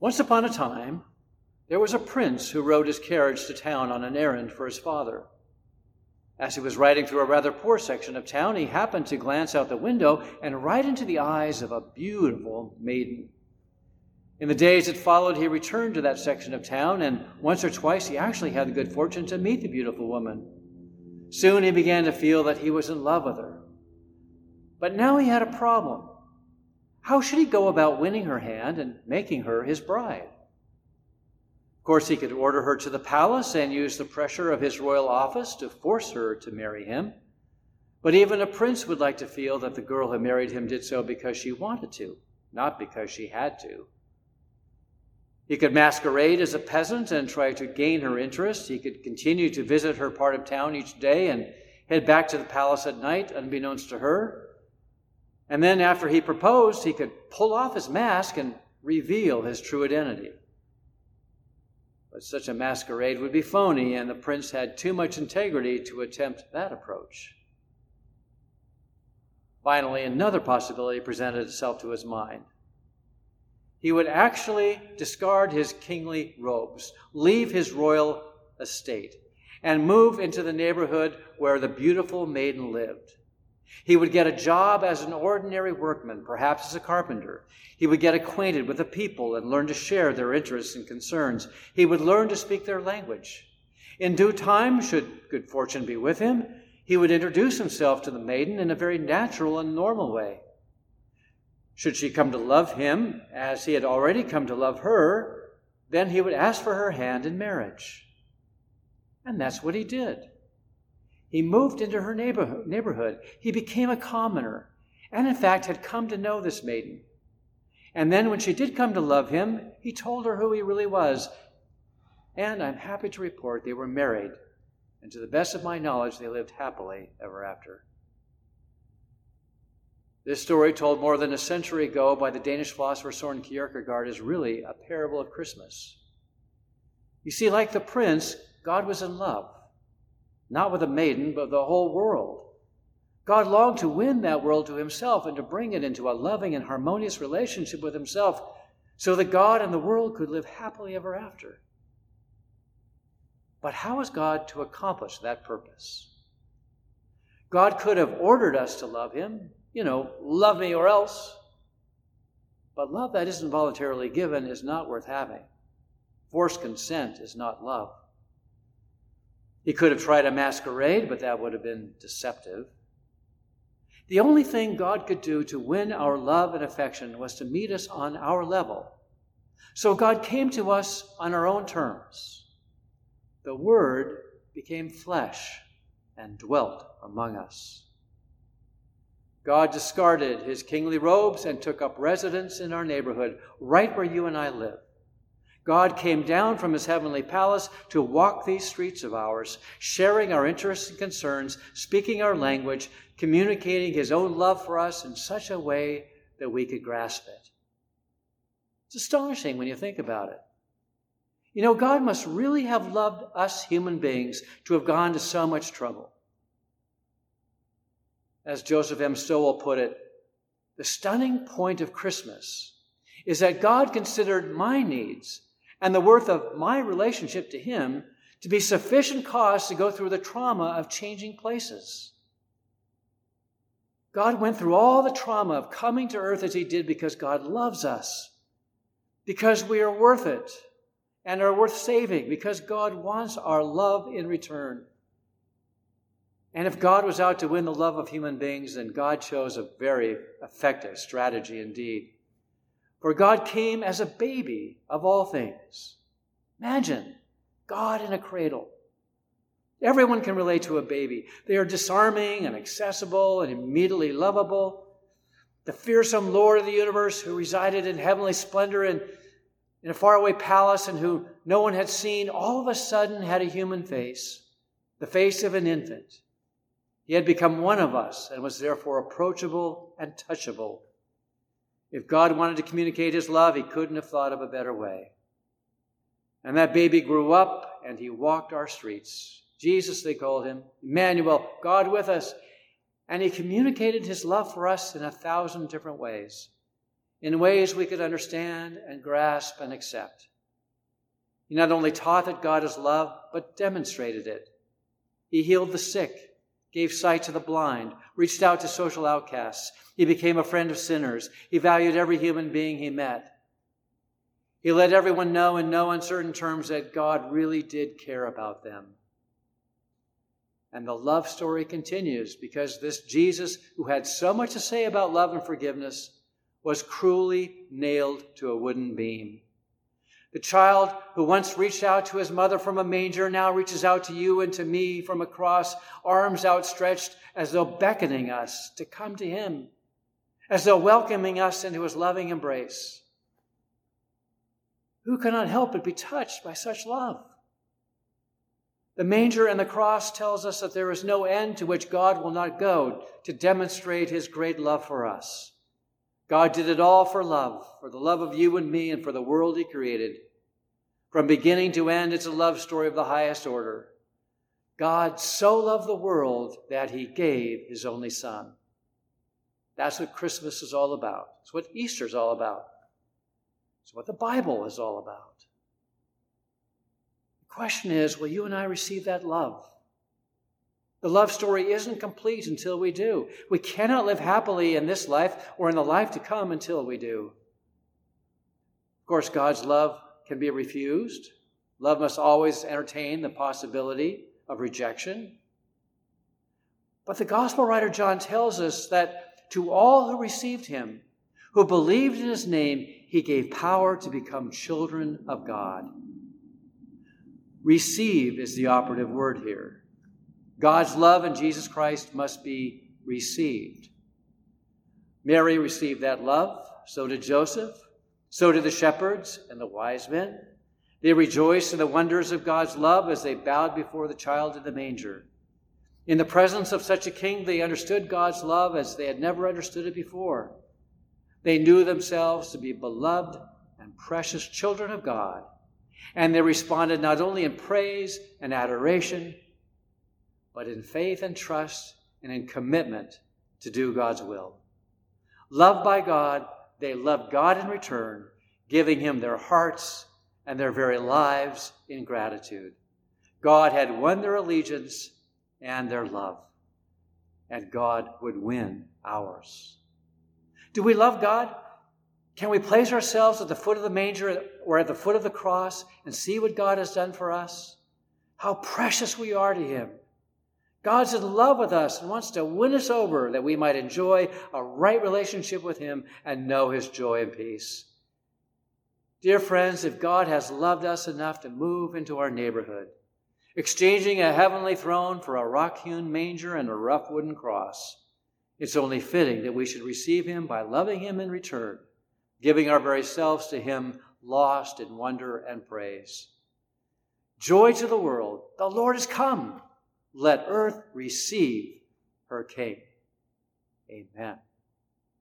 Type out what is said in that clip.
Once upon a time, there was a prince who rode his carriage to town on an errand for his father. As he was riding through a rather poor section of town, he happened to glance out the window and right into the eyes of a beautiful maiden. In the days that followed, he returned to that section of town, and once or twice he actually had the good fortune to meet the beautiful woman. Soon he began to feel that he was in love with her. But now he had a problem. How should he go about winning her hand and making her his bride? Of course, he could order her to the palace and use the pressure of his royal office to force her to marry him. But even a prince would like to feel that the girl who married him did so because she wanted to, not because she had to. He could masquerade as a peasant and try to gain her interest. He could continue to visit her part of town each day and head back to the palace at night, unbeknownst to her. And then, after he proposed, he could pull off his mask and reveal his true identity. But such a masquerade would be phony, and the prince had too much integrity to attempt that approach. Finally, another possibility presented itself to his mind. He would actually discard his kingly robes, leave his royal estate, and move into the neighborhood where the beautiful maiden lived. He would get a job as an ordinary workman, perhaps as a carpenter. He would get acquainted with the people and learn to share their interests and concerns. He would learn to speak their language. In due time, should good fortune be with him, he would introduce himself to the maiden in a very natural and normal way. Should she come to love him as he had already come to love her, then he would ask for her hand in marriage. And that's what he did. He moved into her neighborhood. He became a commoner, and in fact had come to know this maiden. And then, when she did come to love him, he told her who he really was. And I'm happy to report they were married, and to the best of my knowledge, they lived happily ever after. This story, told more than a century ago by the Danish philosopher Soren Kierkegaard, is really a parable of Christmas. You see, like the prince, God was in love not with a maiden, but the whole world. God longed to win that world to himself and to bring it into a loving and harmonious relationship with himself so that God and the world could live happily ever after. But how is God to accomplish that purpose? God could have ordered us to love him, you know, love me or else. But love that isn't voluntarily given is not worth having. Forced consent is not love. He could have tried a masquerade, but that would have been deceptive. The only thing God could do to win our love and affection was to meet us on our level. So God came to us on our own terms. The Word became flesh and dwelt among us. God discarded his kingly robes and took up residence in our neighborhood, right where you and I live. God came down from his heavenly palace to walk these streets of ours, sharing our interests and concerns, speaking our language, communicating his own love for us in such a way that we could grasp it. It's astonishing when you think about it. You know, God must really have loved us human beings to have gone to so much trouble. As Joseph M. Stowell put it, the stunning point of Christmas is that God considered my needs and the worth of my relationship to Him to be sufficient cause to go through the trauma of changing places. God went through all the trauma of coming to earth as He did because God loves us, because we are worth it and are worth saving, because God wants our love in return. And if God was out to win the love of human beings, then God chose a very effective strategy indeed. For God came as a baby of all things. Imagine God in a cradle. Everyone can relate to a baby. They are disarming and accessible and immediately lovable. The fearsome Lord of the universe who resided in heavenly splendor in, in a faraway palace and who no one had seen, all of a sudden had a human face, the face of an infant. He had become one of us and was therefore approachable and touchable if God wanted to communicate his love, he couldn't have thought of a better way. And that baby grew up and he walked our streets. Jesus, they called him, Emmanuel, God with us. And he communicated his love for us in a thousand different ways. in ways we could understand and grasp and accept. He not only taught that God is love, but demonstrated it. He healed the sick, gave sight to the blind, reached out to social outcasts. He became a friend of sinners. He valued every human being he met. He let everyone know in no uncertain terms that God really did care about them. And the love story continues because this Jesus, who had so much to say about love and forgiveness, was cruelly nailed to a wooden beam. The child who once reached out to his mother from a manger now reaches out to you and to me from a cross, arms outstretched as though beckoning us to come to him, as though welcoming us into his loving embrace. Who cannot help but be touched by such love? The manger and the cross tells us that there is no end to which God will not go to demonstrate his great love for us. God did it all for love, for the love of you and me and for the world he created. From beginning to end, it's a love story of the highest order. God so loved the world that he gave his only son. That's what Christmas is all about. It's what Easter is all about. It's what the Bible is all about. The question is will you and I receive that love? The love story isn't complete until we do. We cannot live happily in this life or in the life to come until we do. Of course, God's love can be refused. Love must always entertain the possibility of rejection. But the gospel writer John tells us that to all who received him, who believed in his name, he gave power to become children of God. Receive is the operative word here. God's love in Jesus Christ must be received. Mary received that love, so did Joseph, so did the shepherds and the wise men. They rejoiced in the wonders of God's love as they bowed before the child in the manger. In the presence of such a king, they understood God's love as they had never understood it before. They knew themselves to be beloved and precious children of God, and they responded not only in praise and adoration, but in faith and trust and in commitment to do God's will. Loved by God, they loved God in return, giving Him their hearts and their very lives in gratitude. God had won their allegiance and their love, and God would win ours. Do we love God? Can we place ourselves at the foot of the manger or at the foot of the cross and see what God has done for us? How precious we are to Him God's in love with us and wants to win us over that we might enjoy a right relationship with Him and know His joy and peace. Dear friends, if God has loved us enough to move into our neighborhood, exchanging a heavenly throne for a rock hewn manger and a rough wooden cross, it's only fitting that we should receive Him by loving Him in return, giving our very selves to Him, lost in wonder and praise. Joy to the world, the Lord is come. Let earth receive her king. Amen.